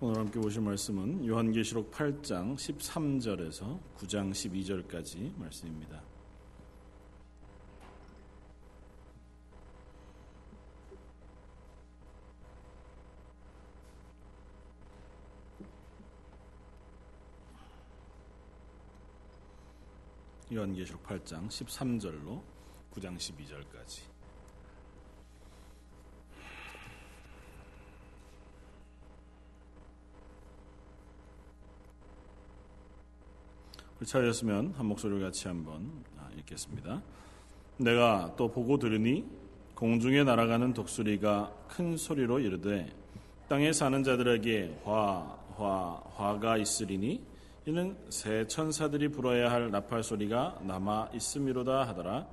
오늘 함께 보실 말씀은 요한계시록 8장 13절에서 9장 12절까지 말씀입니다. 요한계시록 8장 13절로 9장 12절까지 찾으셨으면 한 목소리를 같이 한번 아, 읽겠습니다. 내가 또 보고 들으니 공중에 날아가는 독수리가 큰 소리로 이르되 땅에 사는 자들에게 화, 화, 화가 있으리니 이는 새 천사들이 불어야 할 나팔 소리가 남아 있음이로다 하더라.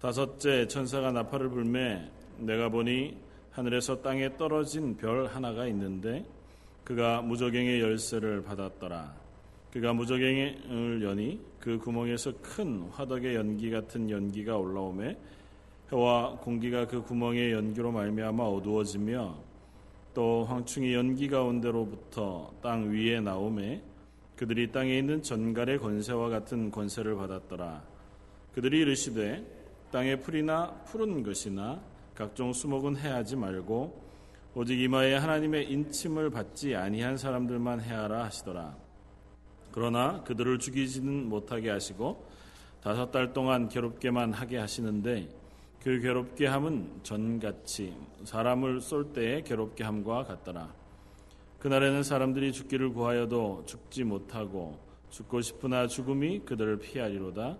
다섯째 천사가 나팔을 불매 내가 보니 하늘에서 땅에 떨어진 별 하나가 있는데 그가 무저갱의 열쇠를 받았더라. 그가 무저갱을 여니 그 구멍에서 큰 화덕의 연기 같은 연기가 올라오매 해와 공기가 그 구멍의 연기로 말미암아 어두워지며 또 황충이 연기 가운데로부터 땅 위에 나오매 그들이 땅에 있는 전갈의 권세와 같은 권세를 받았더라. 그들이 이르시되 땅의 풀이나 푸른 것이나 각종 수목은 해하지 말고 오직 이마에 하나님의 인침을 받지 아니한 사람들만 해하라 하시더라 그러나 그들을 죽이지는 못하게 하시고 다섯 달 동안 괴롭게만 하게 하시는데 그 괴롭게 함은 전같이 사람을 쏠 때에 괴롭게 함과 같더라. 그날에는 사람들이 죽기를 구하여도 죽지 못하고 죽고 싶으나 죽음이 그들을 피하리로다.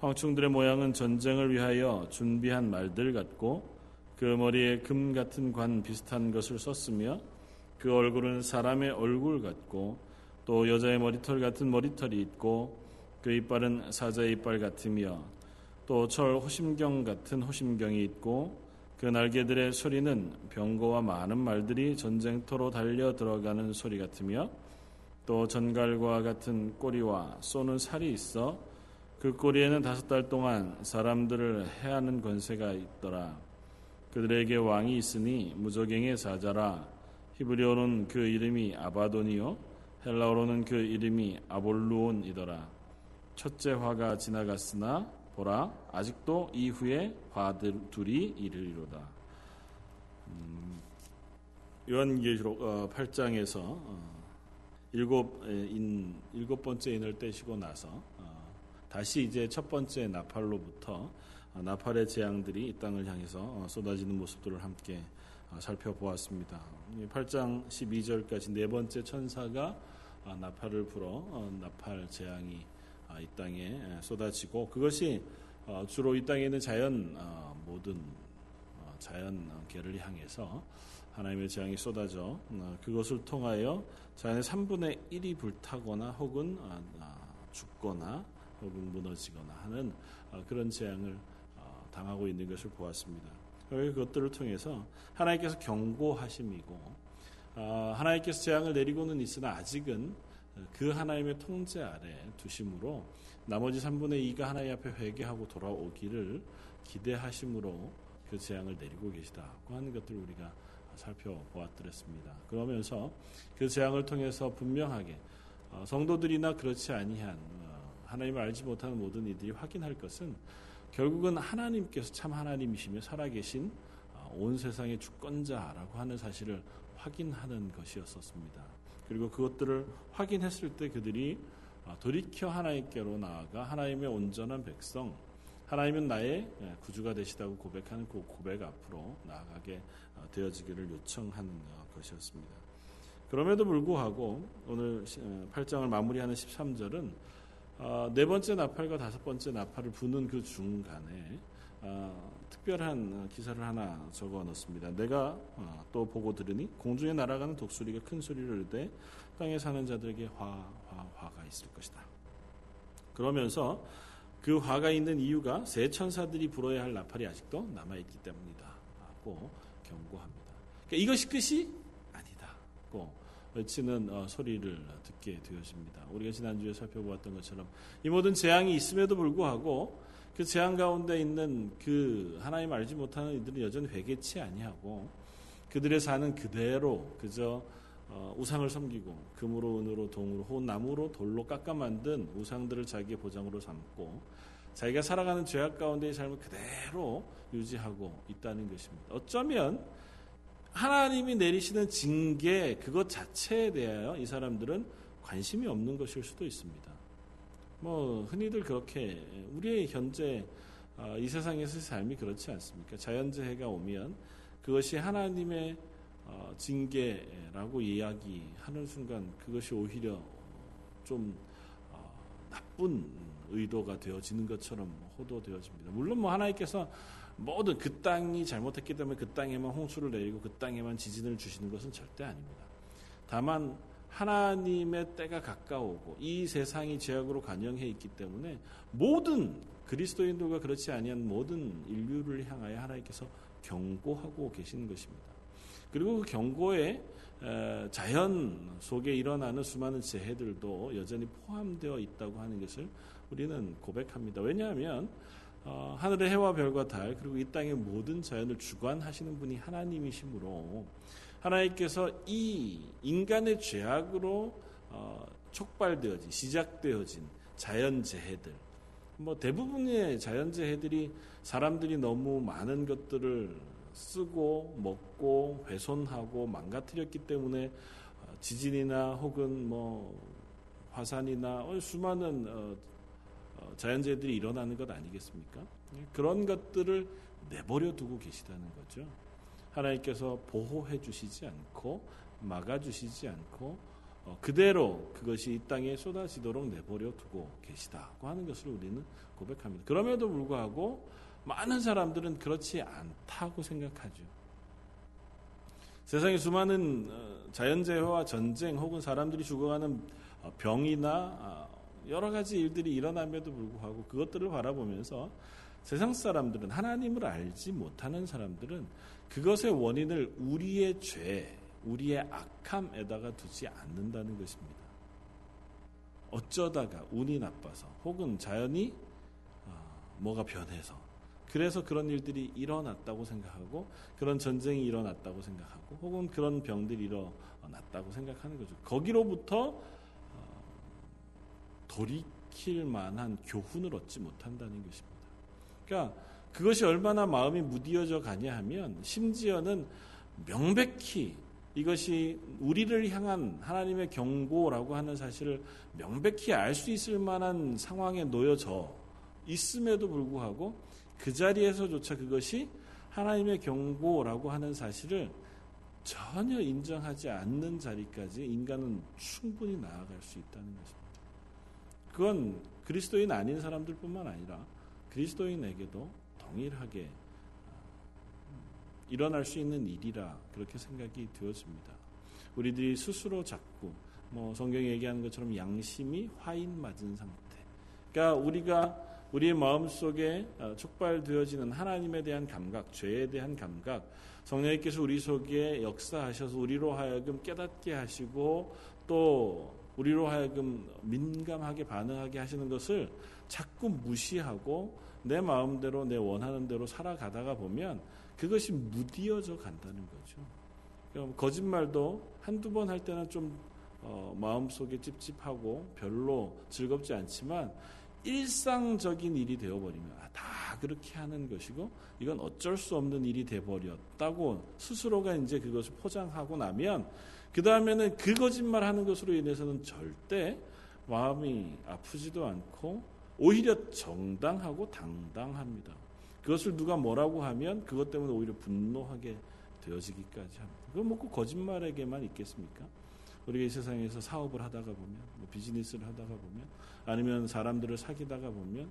황충들의 모양은 전쟁을 위하여 준비한 말들 같고 그 머리에 금 같은 관 비슷한 것을 썼으며 그 얼굴은 사람의 얼굴 같고 또 여자의 머리털 같은 머리털이 있고 그 이빨은 사자의 이빨 같으며 또 철 호심경 같은 호심경이 있고 그 날개들의 소리는 병거와 많은 말들이 전쟁터로 달려 들어가는 소리 같으며 또 전갈과 같은 꼬리와 쏘는 살이 있어 그 꼬리에는 다섯 달 동안 사람들을 해하는 권세가 있더라. 그들에게 왕이 있으니 무적행의 사자라 히브리어는 그 이름이 아바돈이요 헬라어로는 그 이름이 아볼루온이더라. 첫째 화가 지나갔으나 보라 아직도 이후에 화들 둘이 이르리로다. 음, 요한계시록 어, 8장에서 어, 일곱 인 일곱 번째 인을 떼시고 나서 어, 다시 이제 첫 번째 나팔로부터 어, 나팔의 재앙들이 이 땅을 향해서 어, 쏟아지는 모습들을 함께 어, 살펴보았습니다. 8장 12절까지 네 번째 천사가 아, 나팔을 불어 어, 나팔 재앙이 아, 이 땅에 쏟아지고 그것이 어, 주로 이 땅에 있는 자연 어, 모든 자연계를 향해서 하나님의 재앙이 쏟아져 그것을 통하여 자연의 3분의 1이 불타거나 혹은 죽거나 혹은 무너지거나 하는 그런 재앙을 당하고 있는 것을 보았습니다. 그것들을 통해서 하나님께서 경고하심이고 어, 하나님께서 재앙을 내리고는 있으나 아직은 그 하나님의 통제 아래 두심으로 나머지 3분의 2가 하나님 앞에 회개하고 돌아오기를 기대하심으로 그 재앙을 내리고 계시다고 하는 것들을 우리가 살펴보았더랬습니다. 그러면서 그 재앙을 통해서 분명하게 어, 성도들이나 그렇지 아니한 어, 하나님을 알지 못하는 모든 이들이 확인할 것은 결국은 하나님께서 참 하나님이시며 살아계신 온 세상의 주권자라고 하는 사실을 확인하는 것이었었습니다. 그리고 그것들을 확인했을 때 그들이 아, 돌이켜 하나님께로 나아가 하나님의 온전한 백성, 하나님은 나의 예, 구주가 되시다고 고백하는 그 고백 앞으로 나아가게 아, 되어지기를 요청하는 어, 것이었습니다. 그럼에도 불구하고 오늘 8장을 어, 마무리하는 13절은 어, 네 번째 나팔과 다섯 번째 나팔을 부는 그 중간에 특별한 기사를 하나 적어 넣습니다. 내가 어, 또 보고 들으니 공중에 날아가는 독수리가 큰 소리를 이르되 땅에 사는 자들에게 화, 화, 화가 있을 것이다. 그러면서 그 화가 있는 이유가 새 천사들이 불어야 할 나팔이 아직도 남아있기 때문이다. 고 경고합니다. 그러니까 이것이 끝이 아니다. 고 외치는 어, 소리를 듣게 되었습니다. 우리가 지난주에 살펴보았던 것처럼 이 모든 재앙이 있음에도 불구하고 그 재앙 가운데 있는 그 하나님 알지 못하는 이들은 여전히 회개치 아니하고 그들의 사는 그대로 그저 어, 우상을 섬기고 금으로 은으로 동으로 혹은 나무로 돌로 깎아 만든 우상들을 자기의 보장으로 삼고 자기가 살아가는 죄악 가운데의 삶을 그대로 유지하고 있다는 것입니다. 어쩌면 하나님이 내리시는 징계 그것 자체에 대하여 이 사람들은 관심이 없는 것일 수도 있습니다. 뭐 흔히들 그렇게 우리의 현재 어, 이 세상에서의 삶이 그렇지 않습니까? 자연재해가 오면 그것이 하나님의 어, 징계라고 이야기하는 순간 그것이 오히려 좀 어, 나쁜 의도가 되어지는 것처럼 호도되어집니다. 물론 뭐 하나님께서 모든 그 땅이 잘못했기 때문에 그 땅에만 홍수를 내리고 그 땅에만 지진을 주시는 것은 절대 아닙니다. 다만 하나님의 때가 가까우고 이 세상이 죄악으로 관영해 있기 때문에 모든 그리스도인들과 그렇지 아니한 모든 인류를 향하여 하나님께서 경고하고 계시는 것입니다. 그리고 그 경고에 자연 속에 일어나는 수많은 재해들도 여전히 포함되어 있다고 하는 것을 우리는 고백합니다. 왜냐하면 어, 하늘의 해와 별과 달 그리고 이 땅의 모든 자연을 주관하시는 분이 하나님이시므로 하나님께서 이 인간의 죄악으로 어, 촉발되어진 시작되어진 자연재해들 뭐 대부분의 자연재해들이 사람들이 너무 많은 것들을 쓰고 먹고 훼손하고 망가뜨렸기 때문에 어, 지진이나 혹은 뭐 화산이나 어, 수많은 어, 자연재해들이 일어나는 것 아니겠습니까? 그런 것들을 내버려 두고 계시다는 거죠. 하나님께서 보호해 주시지 않고 막아 주시지 않고 그대로 그것이 이 땅에 쏟아지도록 내버려 두고 계시다고 하는 것을 우리는 고백합니다. 그럼에도 불구하고 많은 사람들은 그렇지 않다고 생각하죠. 세상에 수많은 어, 자연재해와 전쟁 혹은 사람들이 죽어가는 어, 병이나 어, 여러 가지 일들이 일어남에도 불구하고 그것들을 바라보면서 세상 사람들은 하나님을 알지 못하는 사람들은 그것의 원인을 우리의 죄, 우리의 악함에다가 두지 않는다는 것입니다. 어쩌다가 운이 나빠서 혹은 자연이 뭐가 변해서 그래서 그런 일들이 일어났다고 생각하고 그런 전쟁이 일어났다고 생각하고 혹은 그런 병들이 일어났다고 생각하는 거죠. 거기로부터 어, 돌이킬 만한 교훈을 얻지 못한다는 것입니다. 그러니까 그것이 얼마나 마음이 무디어져 가냐 하면 심지어는 명백히 이것이 우리를 향한 하나님의 경고라고 하는 사실을 명백히 알 수 있을 만한 상황에 놓여져 있음에도 불구하고 그 자리에서조차 그것이 하나님의 경고라고 하는 사실을 전혀 인정하지 않는 자리까지 인간은 충분히 나아갈 수 있다는 것입니다. 그건 그리스도인 아닌 사람들뿐만 아니라 그리스도인에게도 동일하게 어, 일어날 수 있는 일이라 그렇게 생각이 되었습니다. 우리들이 스스로 자꾸 뭐 성경이 얘기하는 것처럼 양심이 화인 맞은 상태. 그러니까 우리가 우리의 마음 속에 어, 촉발되어지는 하나님에 대한 감각, 죄에 대한 감각, 성령님께서 우리 속에 역사하셔서 우리로 하여금 깨닫게 하시고 또 우리로 하여금 민감하게 반응하게 하시는 것을 자꾸 무시하고 내 마음대로 내 원하는 대로 살아가다가 보면 그것이 무디어져 간다는 거죠. 그러니까 거짓말도 한두 번 할 때는 좀 어, 마음속에 찝찝하고 별로 즐겁지 않지만 일상적인 일이 되어버리면 아, 다 그렇게 하는 것이고 이건 어쩔 수 없는 일이 돼버렸다고 스스로가 이제 그것을 포장하고 나면 그 다음에는 그 거짓말 하는 것으로 인해서는 절대 마음이 아프지도 않고 오히려 정당하고 당당합니다. 그것을 누가 뭐라고 하면 그것 때문에 오히려 분노하게 되어지기까지 합니다. 그건 뭐꼭 거짓말에게만 있겠습니까? 우리가 이 세상에서 사업을 하다가 보면, 뭐 비즈니스를 하다가 보면, 아니면 사람들을 사귀다가 보면,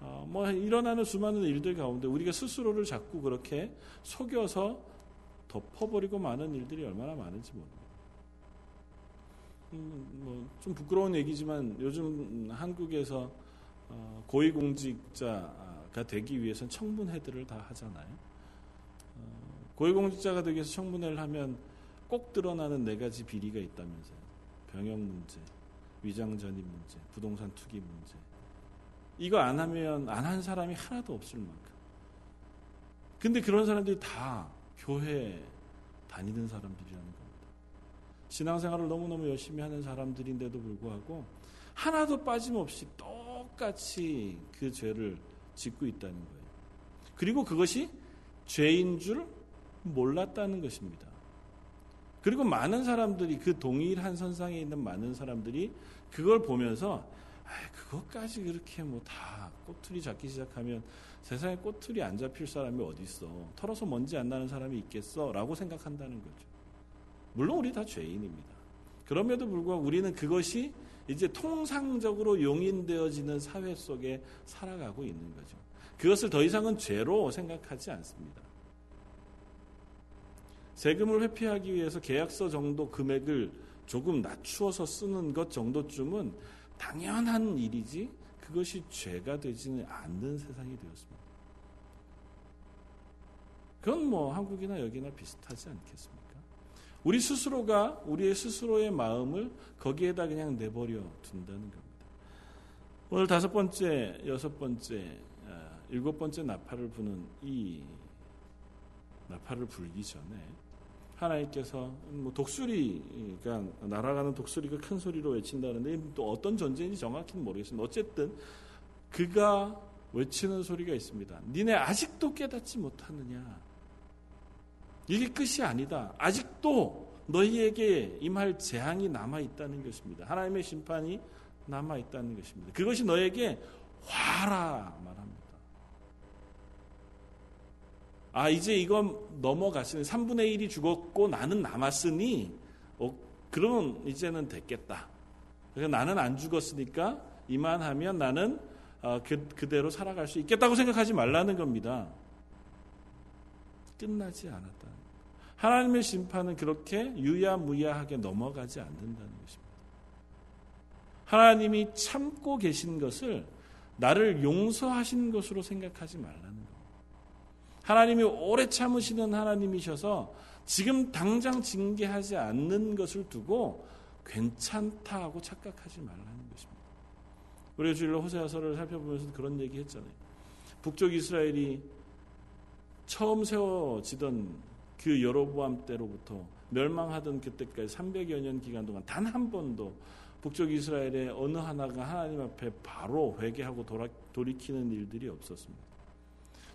어, 뭐 일어나는 수많은 일들 가운데 우리가 스스로를 자꾸 그렇게 속여서 덮어버리고 많은 일들이 얼마나 많은지 모릅니다. 음, 뭐좀 부끄러운 얘기지만 요즘 한국에서 어, 고위공직자가 되기 위해서는 청문회들을 다 하잖아요. 어, 고위공직자가 되기 위해서 청문회를 하면 꼭 드러나는 네 가지 비리가 있다면서요. 병역 문제, 위장 전입 문제, 부동산 투기 문제. 이거 안 하면 안 한 사람이 하나도 없을 만큼. 근데 그런 사람들이 다 교회 다니는 사람들이라는 겁니다. 신앙생활을 너무너무 열심히 하는 사람들인데도 불구하고 하나도 빠짐없이 똑같이 그 죄를 짓고 있다는 거예요. 그리고 그것이 죄인 줄 몰랐다는 것입니다. 그리고 많은 사람들이 그 동일한 선상에 있는 많은 사람들이 그걸 보면서 아, 그것까지 그렇게 뭐 다 꼬투리 잡기 시작하면 세상에 꼬투리 안 잡힐 사람이 어디 있어? 털어서 먼지 안 나는 사람이 있겠어?라고 생각한다는 거죠. 물론 우리 다 죄인입니다. 그럼에도 불구하고 우리는 그것이 이제 통상적으로 용인되어지는 사회 속에 살아가고 있는 거죠. 그것을 더 이상은 죄로 생각하지 않습니다. 세금을 회피하기 위해서 계약서 정도 금액을 조금 낮추어서 쓰는 것 정도쯤은 당연한 일이지 그것이 죄가 되지는 않는 세상이 되었습니다. 그건 뭐 한국이나 여기나 비슷하지 않겠습니까? 우리 스스로가 우리의 스스로의 마음을 거기에다 그냥 내버려 둔다는 겁니다. 오늘 다섯 번째, 여섯 번째, 아, 일곱 번째 나팔을 부는 이 나팔을 불기 전에 하나님께서 뭐 독수리가 날아가는 독수리가 큰 소리로 외친다는데 또 어떤 전쟁인지 정확히는 모르겠습니다. 어쨌든 그가 외치는 소리가 있습니다. 니네 아직도 깨닫지 못하느냐? 이게 끝이 아니다. 아직도 너희에게 임할 재앙이 남아 있다는 것입니다. 하나님의 심판이 남아 있다는 것입니다. 그것이 너에게 화라 말합니다. 아, 이제 이건 넘어갔으니 3분의 1이 죽었고 나는 남았으니 어, 그러면 이제는 됐겠다. 그래서 나는 안 죽었으니까 이만하면 나는 어, 그, 그대로 살아갈 수 있겠다고 생각하지 말라는 겁니다. 끝나지 않았다. 하나님의 심판은 그렇게 유야무야하게 넘어가지 않는다는 것입니다. 하나님이 참고 계신 것을 나를 용서하신 것으로 생각하지 말라는 겁니다. 하나님이 오래 참으시는 하나님이셔서 지금 당장 징계하지 않는 것을 두고 괜찮다 하고 착각하지 말라는 것입니다. 우리가 주일로 호세아서를 살펴보면서 그런 얘기 했잖아요. 북쪽 이스라엘이 처음 세워지던 그 여로보암 때로부터 멸망하던 그때까지 300여 년 기간 동안 단 한 번도 북쪽 이스라엘의 어느 하나가 하나님 앞에 바로 회개하고 돌아, 돌이키는 일들이 없었습니다.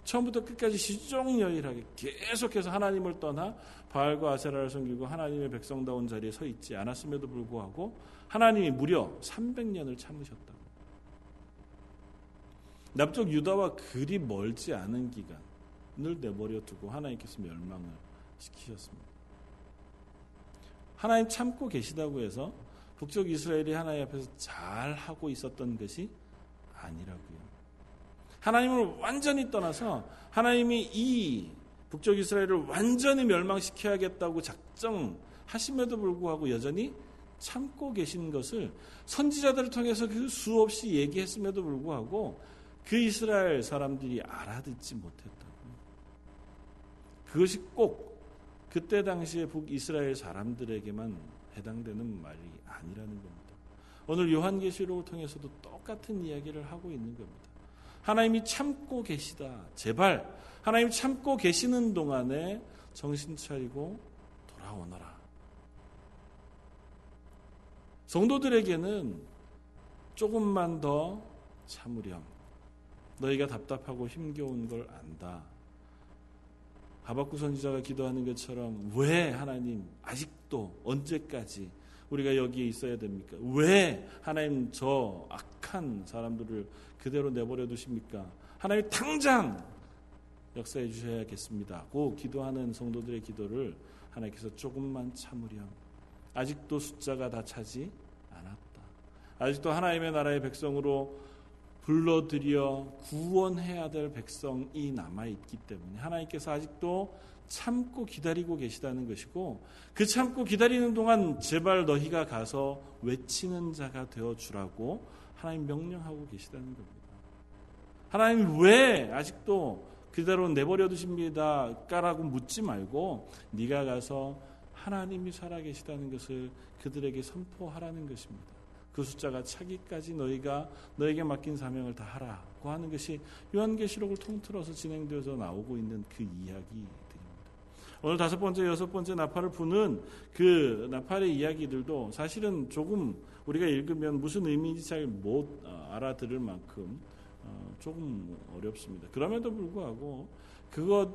처음부터 끝까지 시종여일하게 계속해서 하나님을 떠나 바알과 아세라를 섬기고 하나님의 백성다운 자리에 서 있지 않았음에도 불구하고 하나님이 무려 300년을 참으셨다고. 남쪽 유다와 그리 멀지 않은 기간을 내버려 두고 하나님께서 멸망을 시키셨습니다. 하나님 참고 계시다고 해서 북쪽 이스라엘이 하나님 앞에서 잘 하고 있었던 것이 아니라고요. 하나님을 완전히 떠나서 하나님이 이 북쪽 이스라엘을 완전히 멸망시켜야겠다고 작정하심에도 불구하고 여전히 참고 계신 것을 선지자들을 통해서 그 수없이 얘기했음에도 불구하고 그 이스라엘 사람들이 알아듣지 못했다고. 그것이 꼭 그때 당시에 북이스라엘 사람들에게만 해당되는 말이 아니라는 겁니다. 오늘 요한계시록을 통해서도 똑같은 이야기를 하고 있는 겁니다. 하나님이 참고 계시다. 제발 하나님 참고 계시는 동안에 정신 차리고 돌아오너라. 성도들에게는 조금만 더 참으렴. 너희가 답답하고 힘겨운 걸 안다. 하박구 선지자가 기도하는 것처럼 왜 하나님 아직도 언제까지 우리가 여기에 있어야 됩니까? 왜 하나님 저 악한 사람들을 그대로 내버려 두십니까? 하나님 당장 역사해 주셔야겠습니다. 고 기도하는 성도들의 기도를 하나님께서 조금만 참으렴. 아직도 숫자가 다 차지 않았다. 아직도 하나님의 나라의 백성으로 불러들여 구원해야 될 백성이 남아 있기 때문에 하나님께서 아직도 참고 기다리고 계시다는 것이고 그 참고 기다리는 동안 제발 너희가 가서 외치는 자가 되어 주라고 하나님 명령하고 계시다는 겁니다. 하나님 왜 아직도 그대로 내버려 두십니다. 까라고 묻지 말고 네가 가서 하나님이 살아 계시다는 것을 그들에게 선포하라는 것입니다. 그 숫자가 차기까지 너희가 너에게 맡긴 사명을 다 하라고 하는 것이 요한계시록을 통틀어서 진행되어서 나오고 있는 그 이야기들입니다. 오늘 다섯 번째, 여섯 번째 나팔을 부는 그 나팔의 이야기들도 사실은 조금 우리가 읽으면 무슨 의미인지 잘 못 알아들을 만큼 어, 조금 어렵습니다. 그럼에도 불구하고 그것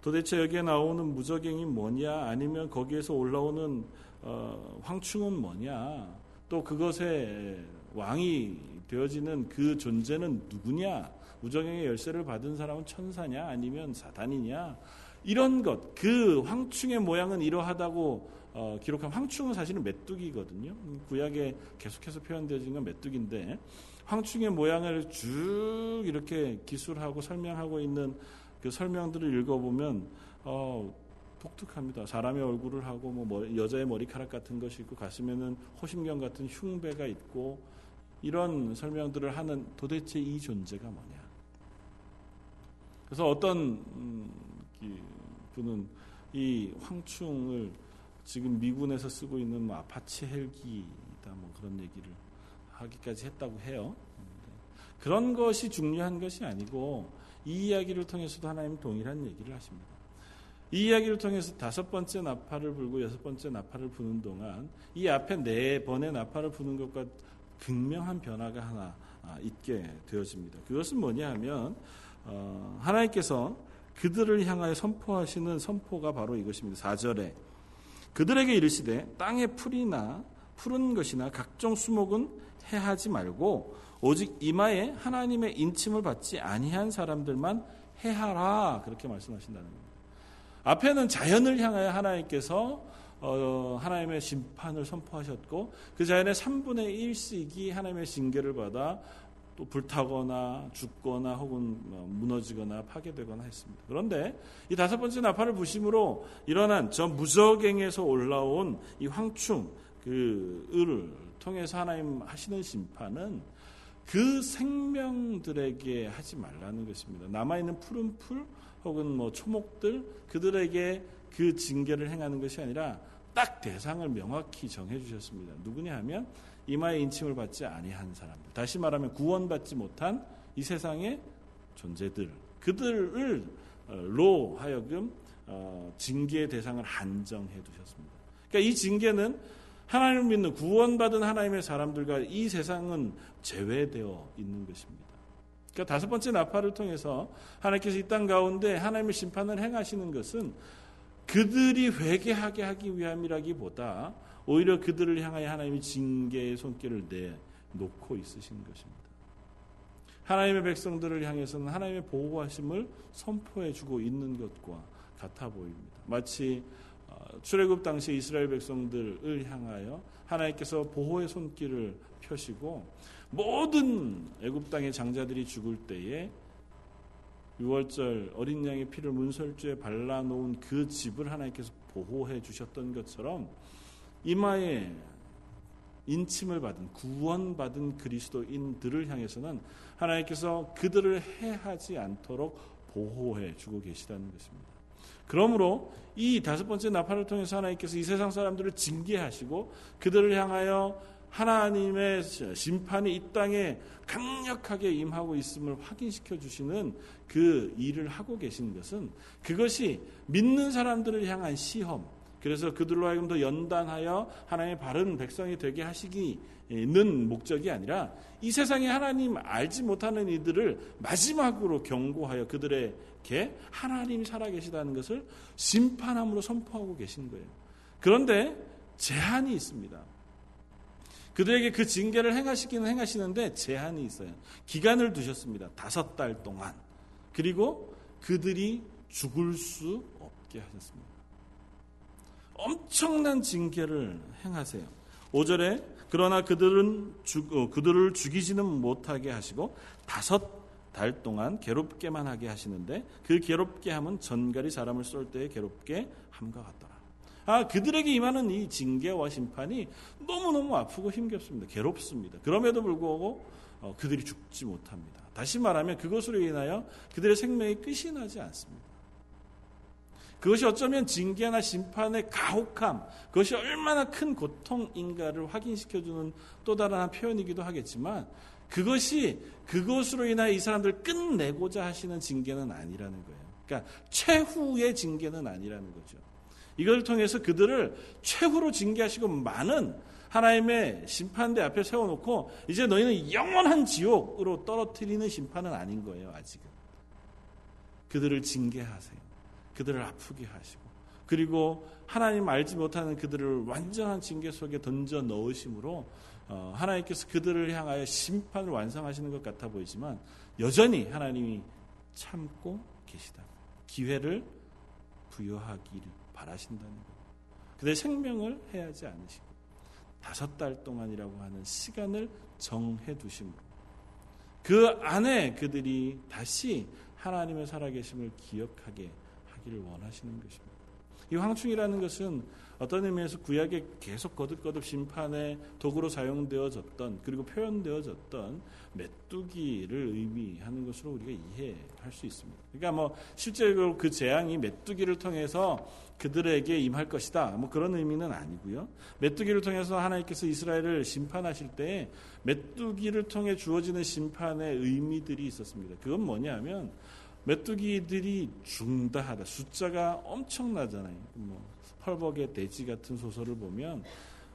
도대체 여기에 나오는 무적행이 뭐냐 아니면 거기에서 올라오는 어, 황충은 뭐냐 또 그것의 왕이 되어지는 그 존재는 누구냐? 무적행의 열쇠를 받은 사람은 천사냐? 아니면 사단이냐? 이런 것, 그 황충의 모양은 이러하다고 어, 기록한 황충은 사실은 메뚜기거든요. 구약에 계속해서 표현되어진 건 메뚜기인데 황충의 모양을 쭉 이렇게 기술하고 설명하고 있는 그 설명들을 읽어보면 어, 독특합니다. 사람의 얼굴을 하고 뭐 여자의 머리카락 같은 것이 있고 가슴에는 호심경 같은 흉배가 있고 이런 설명들을 하는 도대체 이 존재가 뭐냐? 그래서 어떤 음, 분은 이 황충을 지금 미군에서 쓰고 있는 뭐 아파치 헬기다 뭐 그런 얘기를 하기까지 했다고 해요. 그런 것이 중요한 것이 아니고 이 이야기를 통해서도 하나님 동일한 얘기를 하십니다. 이 이야기를 통해서 다섯 번째 나팔을 불고 여섯 번째 나팔을 부는 동안 이 앞에 네 번의 나팔을 부는 것과 극명한 변화가 하나 아, 있게 되어집니다. 그것은 뭐냐 하면 어, 하나님께서 그들을 향하여 선포하시는 선포가 바로 이것입니다. 4절에 그들에게 이르시되 땅의 풀이나 푸른 것이나 각종 수목은 해하지 말고 오직 이마에 하나님의 인침을 받지 아니한 사람들만 해하라 그렇게 말씀하신다는 겁니다. 앞에는 자연을 향하여 하나님께서 어, 하나님의 심판을 선포하셨고 그 자연의 3분의 1씩이 하나님의 징계를 받아 또 불타거나 죽거나 혹은 뭐 무너지거나 파괴되거나 했습니다. 그런데 이 다섯 번째 나팔을 부심으로 일어난 저 무적행에서 올라온 이 황충 그 을을 통해서 하나님 하시는 심판은 그 생명들에게 하지 말라는 것입니다. 남아 있는 푸른 풀 혹은 뭐 초목들 그들에게 그 징계를 행하는 것이 아니라 딱 대상을 명확히 정해 주셨습니다. 누구냐 하면 이마에 인침을 받지 아니한 사람들. 다시 말하면 구원받지 못한 이 세상의 존재들. 그들을 로 하여금 어, 징계의 대상을 한정해 두셨습니다. 그러니까 이 징계는 하나님을 믿는 구원받은 하나님의 사람들과 이 세상은 제외되어 있는 것입니다. 그러니까 다섯 번째 나팔을 통해서 하나님께서 이 땅 가운데 하나님의 심판을 행하시는 것은 그들이 회개하게 하기 위함이라기보다 오히려 그들을 향하여 하나님이 징계의 손길을 내놓고 있으신 것입니다. 하나님의 백성들을 향해서는 하나님의 보호하심을 선포해 주고 있는 것과 같아 보입니다. 마치 어, 출애굽 당시 이스라엘 백성들을 향하여 하나님께서 보호의 손길을 펴시고 모든 애굽 땅의 장자들이 죽을 때에 6월절 어린 양의 피를 문설주에 발라 놓은 그 집을 하나님께서 보호해 주셨던 것처럼 이마에 인침을 받은 구원받은 그리스도인들을 향해서는 하나님께서 그들을 해하지 않도록 보호해 주고 계시다는 것입니다. 그러므로 이 다섯 번째 나팔을 통해서 하나님께서 이 세상 사람들을 징계하시고 그들을 향하여 하나님의 심판이 이 땅에 강력하게 임하고 있음을 확인시켜 주시는 그 일을 하고 계신 것은 그것이 믿는 사람들을 향한 시험, 그래서 그들로 하여금 더 연단하여 하나님의 바른 백성이 되게 하시기는 목적이 아니라 이 세상에 하나님 알지 못하는 이들을 마지막으로 경고하여 그들에게 하나님이 살아계시다는 것을 심판함으로 선포하고 계신 거예요. 그런데 제한이 있습니다. 그들에게 그 징계를 행하시기는 행하시는데 제한이 있어요. 기간을 두셨습니다. 다섯 달 동안. 그리고 그들이 죽을 수 없게 하셨습니다. 엄청난 징계를 행하세요. 5절에 그러나 그들은 죽, 어, 그들을 죽이지는 못하게 하시고 다섯 달 동안 괴롭게만 하게 하시는데 그 괴롭게 함은 전갈이 사람을 쏠 때에 괴롭게 함과 같더라. 아, 그들에게 임하는 이 징계와 심판이 너무너무 아프고 힘겹습니다. 괴롭습니다. 그럼에도 불구하고 어, 그들이 죽지 못합니다. 다시 말하면 그것으로 인하여 그들의 생명이 끝이 나지 않습니다. 그것이 어쩌면 징계나 심판의 가혹함, 그것이 얼마나 큰 고통인가를 확인시켜주는 또 다른 한 표현이기도 하겠지만 그것이 그것으로 인하여 이 사람들을 끝내고자 하시는 징계는 아니라는 거예요. 그러니까 최후의 징계는 아니라는 거죠. 이걸 통해서 그들을 최후로 징계하시고 많은 하나님의 심판대 앞에 세워놓고 이제 너희는 영원한 지옥으로 떨어뜨리는 심판은 아닌 거예요, 아직은. 그들을 징계하세요. 그들을 아프게 하시고. 그리고 하나님 알지 못하는 그들을 완전한 징계 속에 던져 넣으심으로 어, 하나님께서 그들을 향하여 심판을 완성하시는 것 같아 보이지만 여전히 하나님이 참고 계시다. 기회를 부여하기를 바라신다는 것. 그들의 생명을 해하지 않으시고 다섯 달 동안이라고 하는 시간을 정해 두심으로 그 안에 그들이 다시 하나님의 살아계심을 기억하게 하기를 원하시는 것입니다. 이 황충이라는 것은 어떤 의미에서 구약에 계속 거듭거듭 심판의 도구로 사용되어졌던 그리고 표현되어졌던 메뚜기를 의미하는 것으로 우리가 이해할 수 있습니다. 그러니까 뭐 실제로 그 재앙이 메뚜기를 통해서 그들에게 임할 것이다. 뭐 그런 의미는 아니고요. 메뚜기를 통해서 하나님께서 이스라엘을 심판하실 때 메뚜기를 통해 주어지는 심판의 의미들이 있었습니다. 그건 뭐냐면 메뚜기들이 중다하다. 숫자가 엄청나잖아요. 뭐 펄벅의 돼지 같은 소설을 보면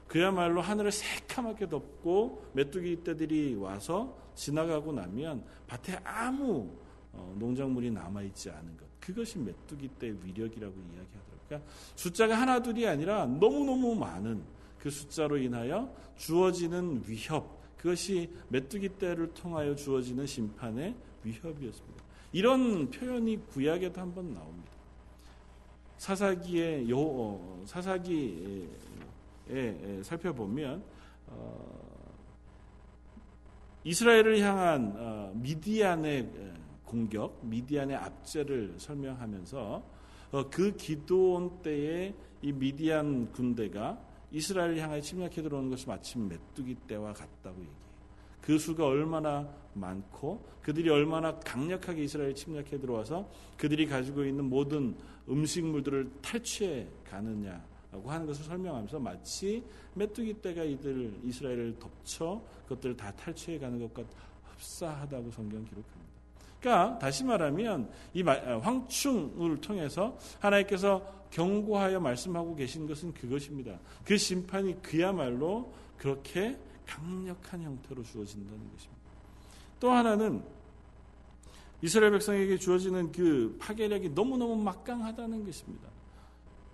그야말로 하늘을 새카맣게 덮고 메뚜기 떼들이 와서 지나가고 나면 밭에 아무 어, 농작물이 남아있지 않은 것. 그것이 메뚜기 떼 위력이라고 이야기하더라고요. 그러니까 숫자가 하나 둘이 아니라 너무너무 많은 그 숫자로 인하여 주어지는 위협. 그것이 메뚜기 떼를 통하여 주어지는 심판의 위협이었습니다. 이런 표현이 구약에도 한번 나옵니다. 사사기의 요 어, 사사기에 살펴보면 어, 이스라엘을 향한 어, 미디안의 공격, 미디안의 압제를 설명하면서 그 기도원 때에 이 미디안 군대가 이스라엘을 향해 침략해 들어오는 것이 마침 메뚜기 때와 같다고 얘기해요. 그 수가 얼마나 많고 그들이 얼마나 강력하게 이스라엘 침략해 들어와서 그들이 가지고 있는 모든 음식물들을 탈취해 가느냐라고 하는 것을 설명하면서 마치 메뚜기 떼가 이들 이스라엘을 덮쳐 그것들을 다 탈취해 가는 것과 흡사하다고 성경 기록합니다. 그러니까 다시 말하면 이 아, 황충을 통해서 하나님께서 경고하여 말씀하고 계신 것은 그것입니다. 그 심판이 그야말로 그렇게 강력한 형태로 주어진다는 것입니다. 또 하나는 이스라엘 백성에게 주어지는 그 파괴력이 너무너무 막강하다는 것입니다.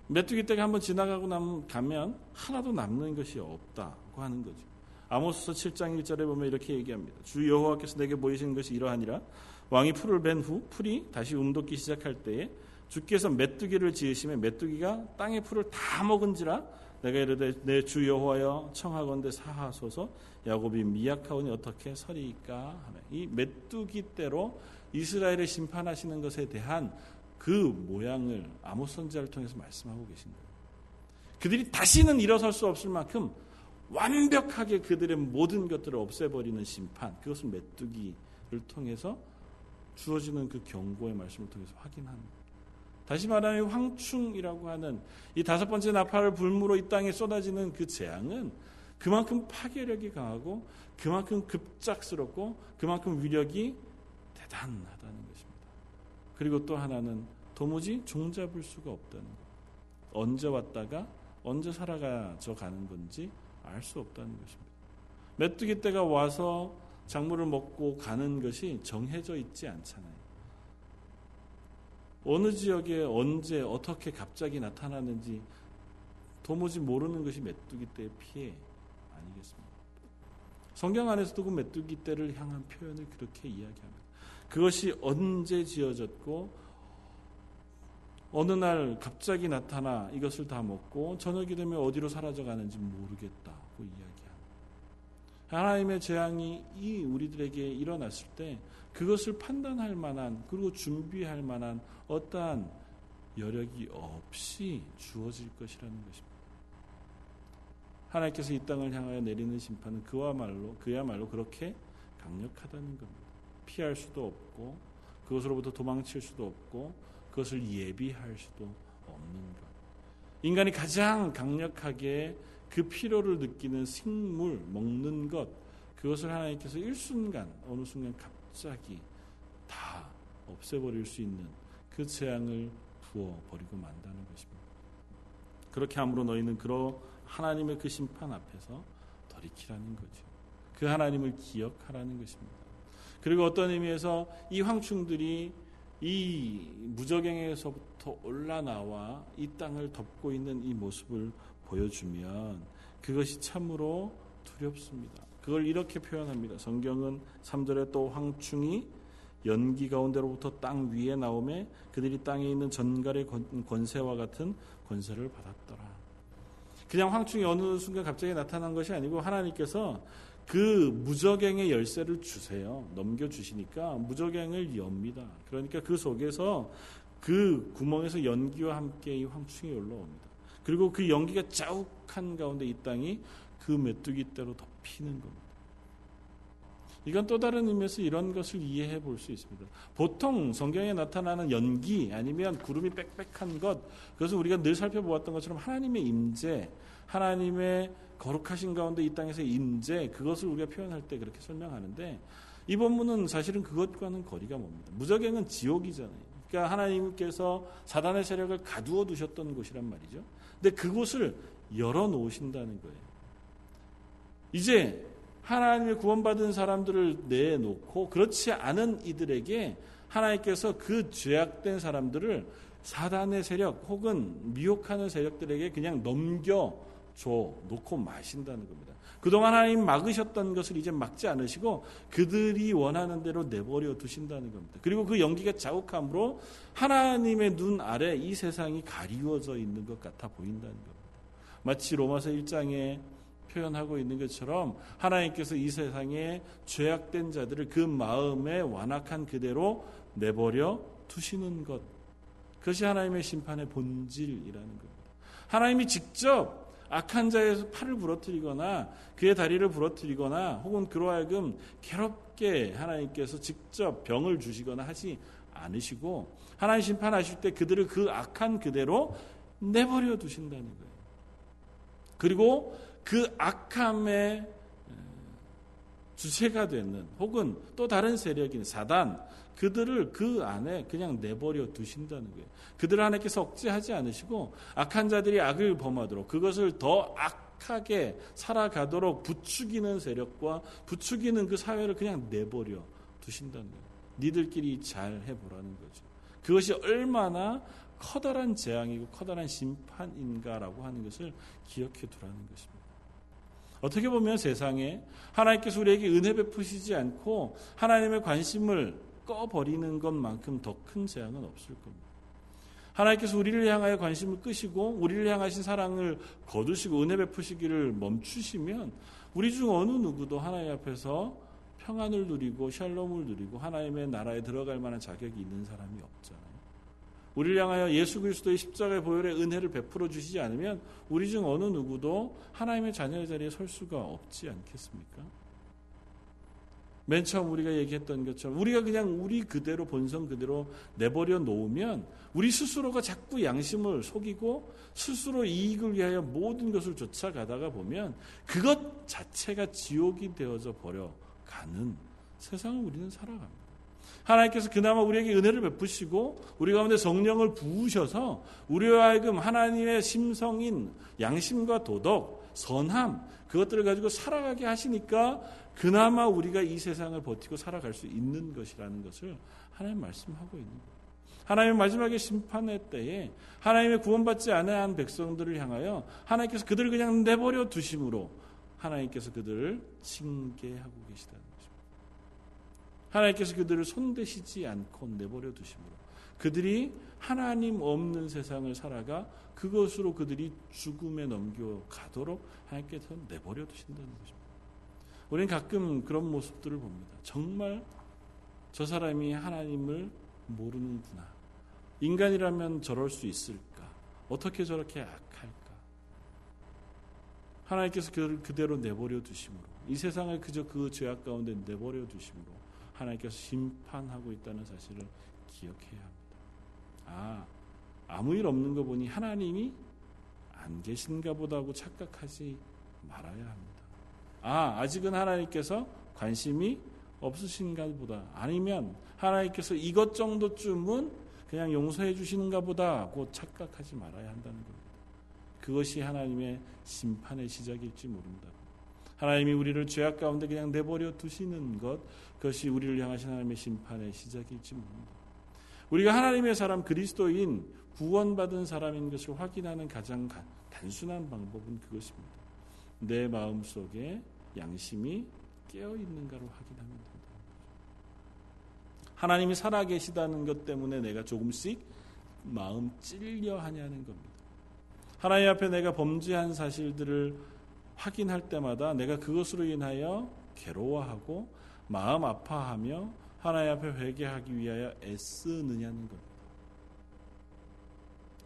메뚜기 때가 한번 지나가고 나면 가면 하나도 남는 것이 없다고 하는 거죠. 아모스서 7장 1절에 보면 이렇게 얘기합니다. 주 여호와께서 내게 보이신 것이 이러하니라 왕이 풀을 벤 후 풀이 다시 움돋기 시작할 때에 주께서 메뚜기를 지으시면 메뚜기가 땅의 풀을 다 먹은지라 내가 이르되 내 주 여호와여 청하건대 사하소서 야곱이 미약하오니 어떻게 서리이까 하며 이 메뚜기 때로 이스라엘을 심판하시는 것에 대한 그 모양을 아모스 선지자를 통해서 말씀하고 계신 거예요. 그들이 다시는 일어설 수 없을 만큼 완벽하게 그들의 모든 것들을 없애버리는 심판 그것은 메뚜기를 통해서 주어지는 그 경고의 말씀을 통해서 확인합니다. 다시 말하면 황충이라고 하는 이 다섯 번째 나팔을 불무로 이 땅에 쏟아지는 그 재앙은 그만큼 파괴력이 강하고 그만큼 급작스럽고 그만큼 위력이 대단하다는 것입니다. 그리고 또 하나는 도무지 종잡을 수가 없다는 것. 언제 왔다가 언제 살아가져 가는 건지 알 수 없다는 것입니다. 메뚜기 때가 와서 작물을 먹고 가는 것이 정해져 있지 않잖아요. 어느 지역에 언제 어떻게 갑자기 나타나는지 도무지 모르는 것이 메뚜기 때의 피해 아니겠습니까? 성경 안에서도 그 메뚜기 때를 향한 표현을 그렇게 이야기합니다. 그것이 언제 지어졌고 어느 날 갑자기 나타나 이것을 다 먹고 저녁이 되면 어디로 사라져 가는지 모르겠다고 이야기합니다. 하나님의 재앙이 이 우리들에게 일어났을 때 그것을 판단할 만한 그리고 준비할 만한 어떠한 여력이 없이 주어질 것이라는 것입니다. 하나님께서 이 땅을 향하여 내리는 심판은 그와말로 그야말로 그렇게 강력하다는 겁니다. 피할 수도 없고 그것으로부터 도망칠 수도 없고 그것을 예비할 수도 없는 것. 인간이 가장 강력하게 그 피로를 느끼는 식물 먹는 것 그것을 하나님께서 일순간 어느 순간 갑 자기 다 없애버릴 수 있는 그 재앙을 부어버리고 만다는 것입니다. 그렇게 함으로 너희는 그러 하나님의 그 심판 앞에서 돌이키라는 거죠. 그 하나님을 기억하라는 것입니다. 그리고 어떤 의미에서 이 황충들이 이 무적행에서부터 올라나와 이 땅을 덮고 있는 이 모습을 보여주면 그것이 참으로 두렵습니다. 그걸 이렇게 표현합니다. 성경은 3절에 또 황충이 연기 가운데로부터 땅 위에 나오매 그들이 땅에 있는 전갈의 권세와 같은 권세를 받았더라. 그냥 황충이 어느 순간 갑자기 나타난 것이 아니고 하나님께서 그 무적행의 열쇠를 주세요. 넘겨주시니까 무적행을 엽니다. 그러니까 그 속에서 그 구멍에서 연기와 함께 이 황충이 올라옵니다. 그리고 그 연기가 자욱한 가운데 이 땅이 그 메뚜기 떼로 덮 이는 겁니다. 이건 또 다른 의미에서 이런 것을 이해해 볼 수 있습니다. 보통 성경에 나타나는 연기 아니면 구름이 빽빽한 것, 그것은 우리가 늘 살펴보았던 것처럼 하나님의 임재, 하나님의 거룩하신 가운데 이 땅에서 임재, 그것을 우리가 표현할 때 그렇게 설명하는데 이 본문은 사실은 그것과는 거리가 멉니다. 무적행은 지옥이잖아요. 그러니까 하나님께서 사단의 세력을 가두어 두셨던 곳이란 말이죠. 근데 그곳을 열어 놓으신다는 거예요. 이제 하나님의 구원받은 사람들을 내놓고 그렇지 않은 이들에게 하나님께서 그 죄악된 사람들을 사단의 세력 혹은 미혹하는 세력들에게 그냥 넘겨 줘 놓고 마신다는 겁니다. 그동안 하나님 막으셨던 것을 이제 막지 않으시고 그들이 원하는 대로 내버려 두신다는 겁니다. 그리고 그 연기가 자욱함으로 하나님의 눈 아래 이 세상이 가리워져 있는 것 같아 보인다는 겁니다. 마치 로마서 1장에 표현하고 있는 것처럼 하나님께서 이 세상에 죄악된 자들을 그 마음에 완악한 그대로 내버려 두시는 것. 그것이 하나님의 심판의 본질이라는 겁니다. 하나님이 직접 악한 자의 팔을 부러뜨리거나 그의 다리를 부러뜨리거나 혹은 그로 하여금 괴롭게 하나님께서 직접 병을 주시거나 하지 않으시고 하나님 심판하실 때 그들을 그 악한 그대로 내버려 두신다는 거예요. 그리고 그 악함의 주체가 되는 혹은 또 다른 세력인 사단 그들을 그 안에 그냥 내버려 두신다는 거예요. 그들 하나님께서 억제하지 않으시고 악한 자들이 악을 범하도록 그것을 더 악하게 살아가도록 부추기는 세력과 부추기는 그 사회를 그냥 내버려 두신다는 거예요. 니들끼리 잘 해보라는 거죠. 그것이 얼마나 커다란 재앙이고 커다란 심판인가라고 하는 것을 기억해 두라는 것입니다. 어떻게 보면 세상에 하나님께서 우리에게 은혜 베푸시지 않고 하나님의 관심을 꺼버리는 것만큼 더 큰 재앙은 없을 겁니다. 하나님께서 우리를 향하여 관심을 끄시고 우리를 향하신 사랑을 거두시고 은혜 베푸시기를 멈추시면 우리 중 어느 누구도 하나님 앞에서 평안을 누리고 샬롬을 누리고 하나님의 나라에 들어갈 만한 자격이 있는 사람이 없잖아요. 우리를 향하여 예수 그리스도의 십자가의 보혈의 은혜를 베풀어 주시지 않으면 우리 중 어느 누구도 하나님의 자녀의 자리에 설 수가 없지 않겠습니까? 맨 처음 우리가 얘기했던 것처럼 우리가 그냥 우리 그대로 본성 그대로 내버려 놓으면 우리 스스로가 자꾸 양심을 속이고 스스로 이익을 위하여 모든 것을 쫓아가다가 보면 그것 자체가 지옥이 되어져 버려 가는 세상을 우리는 살아갑니다. 하나님께서 그나마 우리에게 은혜를 베푸시고 우리 가운데 성령을 부으셔서 우리와 하여금 하나님의 심성인 양심과 도덕, 선함 그것들을 가지고 살아가게 하시니까 그나마 우리가 이 세상을 버티고 살아갈 수 있는 것이라는 것을 하나님 말씀하고 있는 거예요. 하나님 마지막에 심판의 때에 하나님의 구원받지 않은 백성들을 향하여 하나님께서 그들을 그냥 내버려 두심으로 하나님께서 그들을 징계하고 계시다는 하나님께서 그들을 손대시지 않고 내버려 두심으로 그들이 하나님 없는 세상을 살아가 그것으로 그들이 죽음에 넘겨가도록 하나님께서 내버려 두신다는 것입니다. 우리는 가끔 그런 모습들을 봅니다. 정말 저 사람이 하나님을 모르는구나. 인간이라면 저럴 수 있을까? 어떻게 저렇게 악할까? 하나님께서 그를 그대로 내버려 두심으로 이 세상을 그저 그 죄악 가운데 내버려 두심으로 하나님께서 심판하고 있다는 사실을 기억해야 합니다. 아, 아무 일 없는 거 보니 하나님이 안 계신가 보다 하고 착각하지 말아야 합니다. 아, 아직은 하나님께서 관심이 없으신가 보다. 아니면 하나님께서 이것 정도쯤은 그냥 용서해 주시는가 보다 하고 착각하지 말아야 한다는 겁니다. 그것이 하나님의 심판의 시작일지 모른다. 하나님이 우리를 죄악 가운데 그냥 내버려 두시는 것, 그것이 우리를 향하신 하나님의 심판의 시작일지 모른다. 우리가 하나님의 사람 그리스도인 구원받은 사람인 것을 확인하는 가장 단순한 방법은 그것입니다. 내 마음 속에 양심이 깨어 있는가를 확인하면 된다. 하나님이 살아 계시다는 것 때문에 내가 조금씩 마음 찔려 하냐는 겁니다. 하나님 앞에 내가 범죄한 사실들을 확인할 때마다 내가 그것으로 인하여 괴로워하고 마음 아파하며 하나님 앞에 회개하기 위하여 애쓰느냐는 겁니다.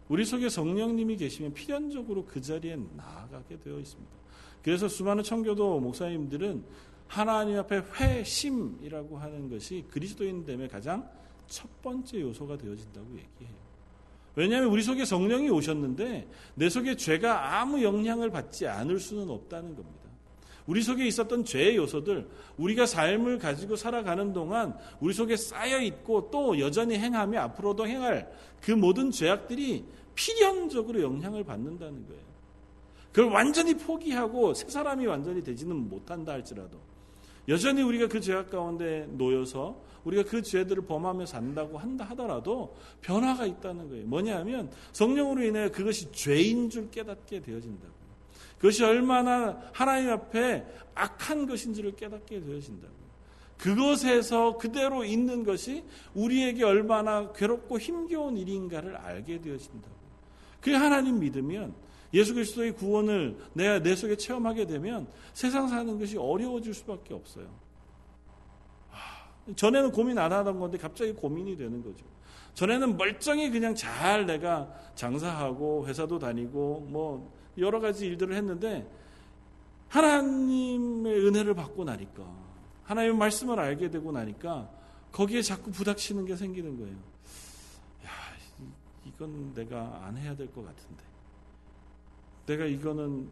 우리 속에 성령님이 계시면 필연적으로 그 자리에 나아가게 되어 있습니다. 그래서 수많은 청교도 목사님들은 하나님 앞에 회심이라고 하는 것이 그리스도인 됨의 가장 첫 번째 요소가 되어진다고 얘기해요. 왜냐하면 우리 속에 성령이 오셨는데 내 속에 죄가 아무 영향을 받지 않을 수는 없다는 겁니다. 우리 속에 있었던 죄의 요소들, 우리가 삶을 가지고 살아가는 동안 우리 속에 쌓여 있고 또 여전히 행하며 앞으로도 행할 그 모든 죄악들이 필연적으로 영향을 받는다는 거예요. 그걸 완전히 포기하고 새 사람이 완전히 되지는 못한다 할지라도 여전히 우리가 그 죄악 가운데 놓여서 우리가 그 죄들을 범하며 산다고 한다 하더라도 변화가 있다는 거예요. 뭐냐면 성령으로 인해 그것이 죄인 줄 깨닫게 되어진다고. 그것이 얼마나 하나님 앞에 악한 것인지를 깨닫게 되어진다고. 그것에서 그대로 있는 것이 우리에게 얼마나 괴롭고 힘겨운 일인가를 알게 되어진다고. 그 하나님 믿으면 예수 그리스도의 구원을 내가 내 속에 체험하게 되면 세상 사는 것이 어려워질 수밖에 없어요. 전에는 고민 안 하던 건데 갑자기 고민이 되는 거죠. 전에는 멀쩡히 그냥 잘 내가 장사하고 회사도 다니고 뭐 여러 가지 일들을 했는데 하나님의 은혜를 받고 나니까 하나님의 말씀을 알게 되고 나니까 거기에 자꾸 부닥치는 게 생기는 거예요. 야, 이건 내가 안 해야 될 것 같은데. 내가 이거는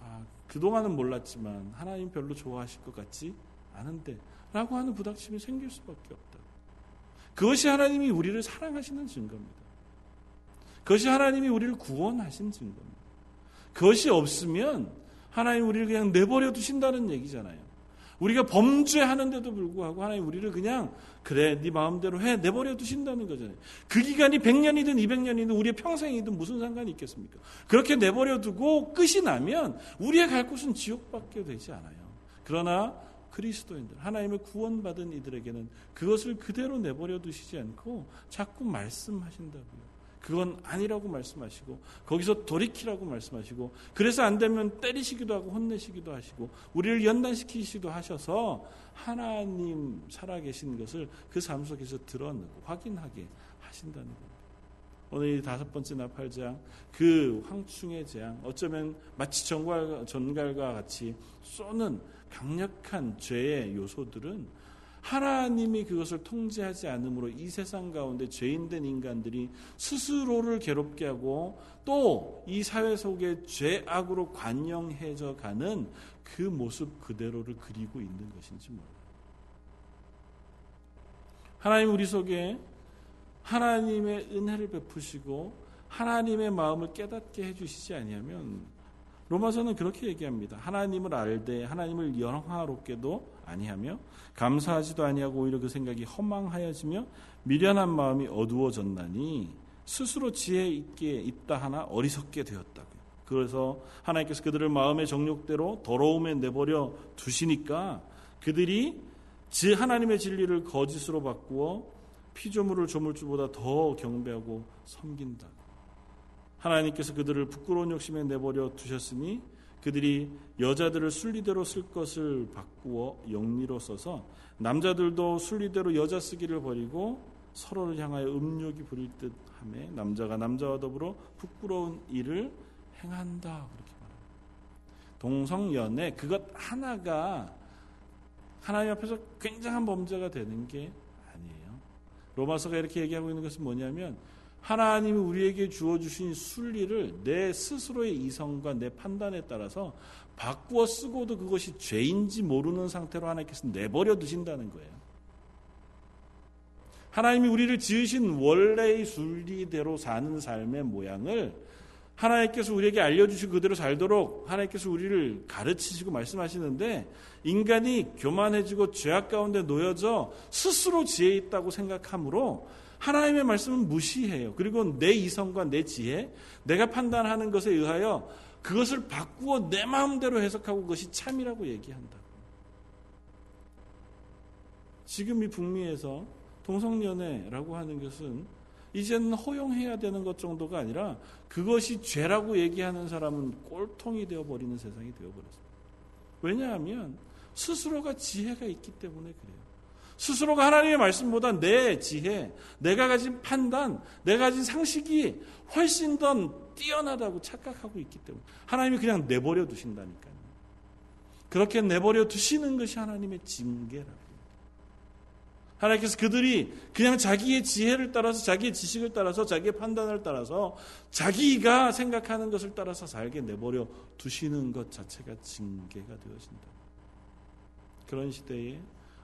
아, 그동안은 몰랐지만 하나님 별로 좋아하실 것 같지 않은데 라고 하는 부닥침이 생길 수밖에 없다. 그것이 하나님이 우리를 사랑하시는 증거입니다. 그것이 하나님이 우리를 구원하신 증거입니다. 그것이 없으면 하나님 우리를 그냥 내버려 두신다는 얘기잖아요. 우리가 범죄하는데도 불구하고 하나님 우리를 그냥 그래 네 마음대로 해 내버려 두신다는 거잖아요. 그 기간이 100년이든 200년이든 우리의 평생이든 무슨 상관이 있겠습니까? 그렇게 내버려 두고 끝이 나면 우리의 갈 곳은 지옥밖에 되지 않아요. 그러나 그리스도인들 하나님의 구원받은 이들에게는 그것을 그대로 내버려 두시지 않고 자꾸 말씀하신다고요. 그건 아니라고 말씀하시고 거기서 돌이키라고 말씀하시고 그래서 안 되면 때리시기도 하고 혼내시기도 하시고 우리를 연단시키시기도 하셔서 하나님 살아계신 것을 그 삶 속에서 드러내고 확인하게 하신다는 겁니다. 오늘 이 다섯 번째 나팔장 그 황충의 재앙 어쩌면 마치 전갈, 전갈과 같이 쏘는 강력한 죄의 요소들은 하나님이 그것을 통제하지 않으므로 이 세상 가운데 죄인된 인간들이 스스로를 괴롭게 하고 또 이 사회 속에 죄악으로 관영해져 가는 그 모습 그대로를 그리고 있는 것인지 몰라요. 하나님 우리 속에 하나님의 은혜를 베푸시고 하나님의 마음을 깨닫게 해주시지 아니하면 로마서는 그렇게 얘기합니다. 하나님을 알되 하나님을 영화롭게도 아니하며 감사하지도 아니하고 오히려 그 생각이 허망하여지며 미련한 마음이 어두워졌나니 스스로 지혜 있게 있다 하나 어리석게 되었다고. 그래서 하나님께서 그들을 마음의 정욕대로 더러움에 내버려 두시니까 그들이 지 하나님의 진리를 거짓으로 바꾸어 피조물을 조물주보다 더 경배하고 섬긴다. 하나님께서 그들을 부끄러운 욕심에 내버려 두셨으니 그들이 여자들을 순리대로 쓸 것을 바꾸어 영리로 써서 남자들도 순리대로 여자 쓰기를 버리고 서로를 향하여 음욕이 부릴 듯 하며 남자가 남자와 더불어 부끄러운 일을 행한다 그렇게 말합니다. 동성연애 그것 하나가 하나님 앞에서 굉장한 범죄가 되는 게 아니에요. 로마서가 이렇게 얘기하고 있는 것은 뭐냐면 하나님이 우리에게 주어주신 순리를 내 스스로의 이성과 내 판단에 따라서 바꾸어 쓰고도 그것이 죄인지 모르는 상태로 하나님께서 내버려 두신다는 거예요. 하나님이 우리를 지으신 원래의 순리대로 사는 삶의 모양을 하나님께서 우리에게 알려주시고 그대로 살도록 하나님께서 우리를 가르치시고 말씀하시는데 인간이 교만해지고 죄악 가운데 놓여져 스스로 지혜 있다고 생각하므로 하나님의 말씀은 무시해요. 그리고 내 이성과 내 지혜, 내가 판단하는 것에 의하여 그것을 바꾸어 내 마음대로 해석하고 그것이 참이라고 얘기한다. 지금 이 북미에서 동성연애라고 하는 것은 이제는 허용해야 되는 것 정도가 아니라 그것이 죄라고 얘기하는 사람은 꼴통이 되어버리는 세상이 되어버렸습니다. 왜냐하면 스스로가 지혜가 있기 때문에 그래요. 스스로가 하나님의 말씀보다 내 지혜, 내가 가진 판단, 내가 가진 상식이 훨씬 더 뛰어나다고 착각하고 있기 때문에 하나님이 그냥 내버려 두신다니까요. 그렇게 내버려 두시는 것이 하나님의 징계라고. 하나님께서 그들이 그냥 자기의 지혜를 따라서 자기의 지식을 따라서 자기의 판단을 따라서 자기가 생각하는 것을 따라서 살게 내버려 두시는 것 자체가 징계가 되어진다. 그런 시대에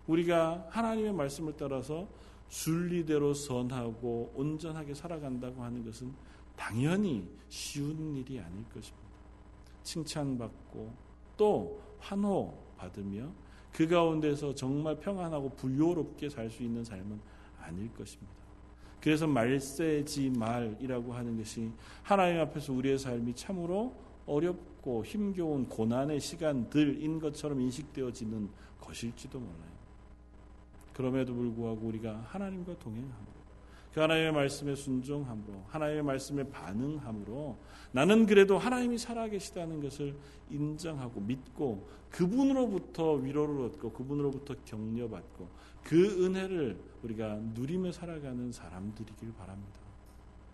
우리가 하나님의 말씀을 따라서 순리대로 선하고 온전하게 살아간다고 하는 것은 당연히 쉬운 일이 아닐 것입니다. 칭찬받고 또 환호 받으며 그 가운데서 정말 평안하고 부요롭게 살 수 있는 삶은 아닐 것입니다. 그래서 말세지 말이라고 하는 것이 하나님 앞에서 우리의 삶이 참으로 어렵고 힘겨운 고난의 시간들인 것처럼 인식되어지는 것일지도 몰라요. 그럼에도 불구하고 우리가 하나님과 동행함으로 그 하나님의 말씀에 순종함으로 하나님의 말씀에 반응함으로 나는 그래도 하나님이 살아계시다는 것을 인정하고 믿고 그분으로부터 위로를 얻고 그분으로부터 격려받고 그 은혜를 우리가 누리며 살아가는 사람들이길 바랍니다.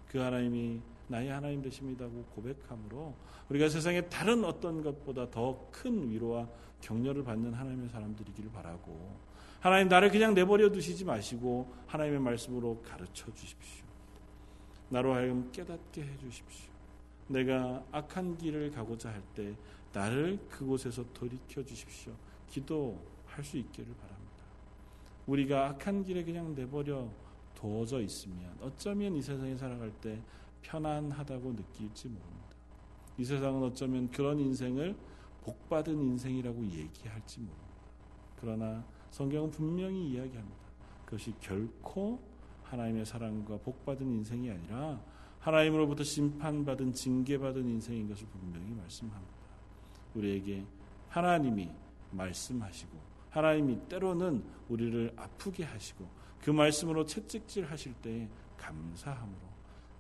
그 하나님이 나의 하나님 되십니다고 고백함으로 우리가 세상의 다른 어떤 것보다 더 큰 위로와 격려를 받는 하나님의 사람들이길 바라고 하나님 나를 그냥 내버려 두시지 마시고 하나님의 말씀으로 가르쳐 주십시오. 나로 하여금 깨닫게 해 주십시오. 내가 악한 길을 가고자 할 때 나를 그곳에서 돌이켜 주십시오. 기도할 수 있기를 바랍니다. 우리가 악한 길에 그냥 내버려 두어져 있으면 어쩌면 이 세상에 살아갈 때 편안하다고 느낄지 모릅니다. 이 세상은 어쩌면 그런 인생을 복받은 인생이라고 얘기할지 모릅니다. 그러나 성경은 분명히 이야기합니다. 그것이 결코 하나님의 사랑과 복받은 인생이 아니라 하나님으로부터 심판받은 징계받은 인생인 것을 분명히 말씀합니다. 우리에게 하나님이 말씀하시고 하나님이 때로는 우리를 아프게 하시고 그 말씀으로 채찍질 하실 때에 감사함으로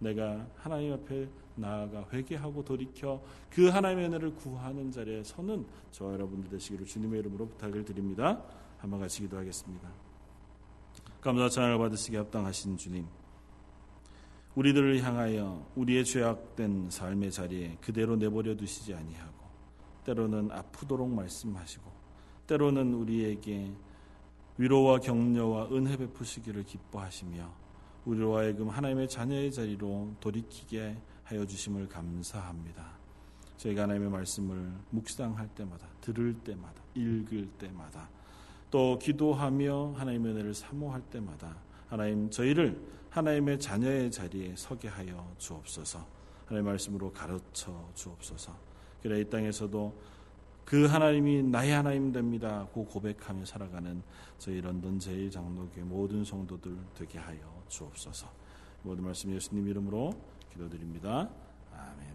내가 하나님 앞에 나아가 회개하고 돌이켜 그 하나님의 은혜를 구하는 자리에 서는 저와 여러분들 되시기를 주님의 이름으로 부탁을 드립니다. 한번 같이 기도하겠습니다. 감사 찬양을 받으시기 합당하신 주님. 우리들을 향하여 우리의 죄악된 삶의 자리에 그대로 내버려 두시지 아니하고 때로는 아프도록 말씀하시고 때로는 우리에게 위로와 격려와 은혜 베푸시기를 기뻐하시며 우리로 하여금 하나님의 자녀의 자리로 돌이키게 하여 주심을 감사합니다. 저희가 하나님의 말씀을 묵상할 때마다 들을 때마다 읽을 때마다 또 기도하며 하나님의 은혜를 사모할 때마다 하나님 저희를 하나님의 자녀의 자리에 서게 하여 주옵소서. 하나님의 말씀으로 가르쳐 주옵소서. 그래 이 땅에서도 그 하나님이 나의 하나님 됩니다. 고 고백하며 살아가는 저희 런던 제일 장로교회 모든 성도들 되게 하여 주옵소서. 모든 말씀 예수님 이름으로 기도드립니다. 아멘.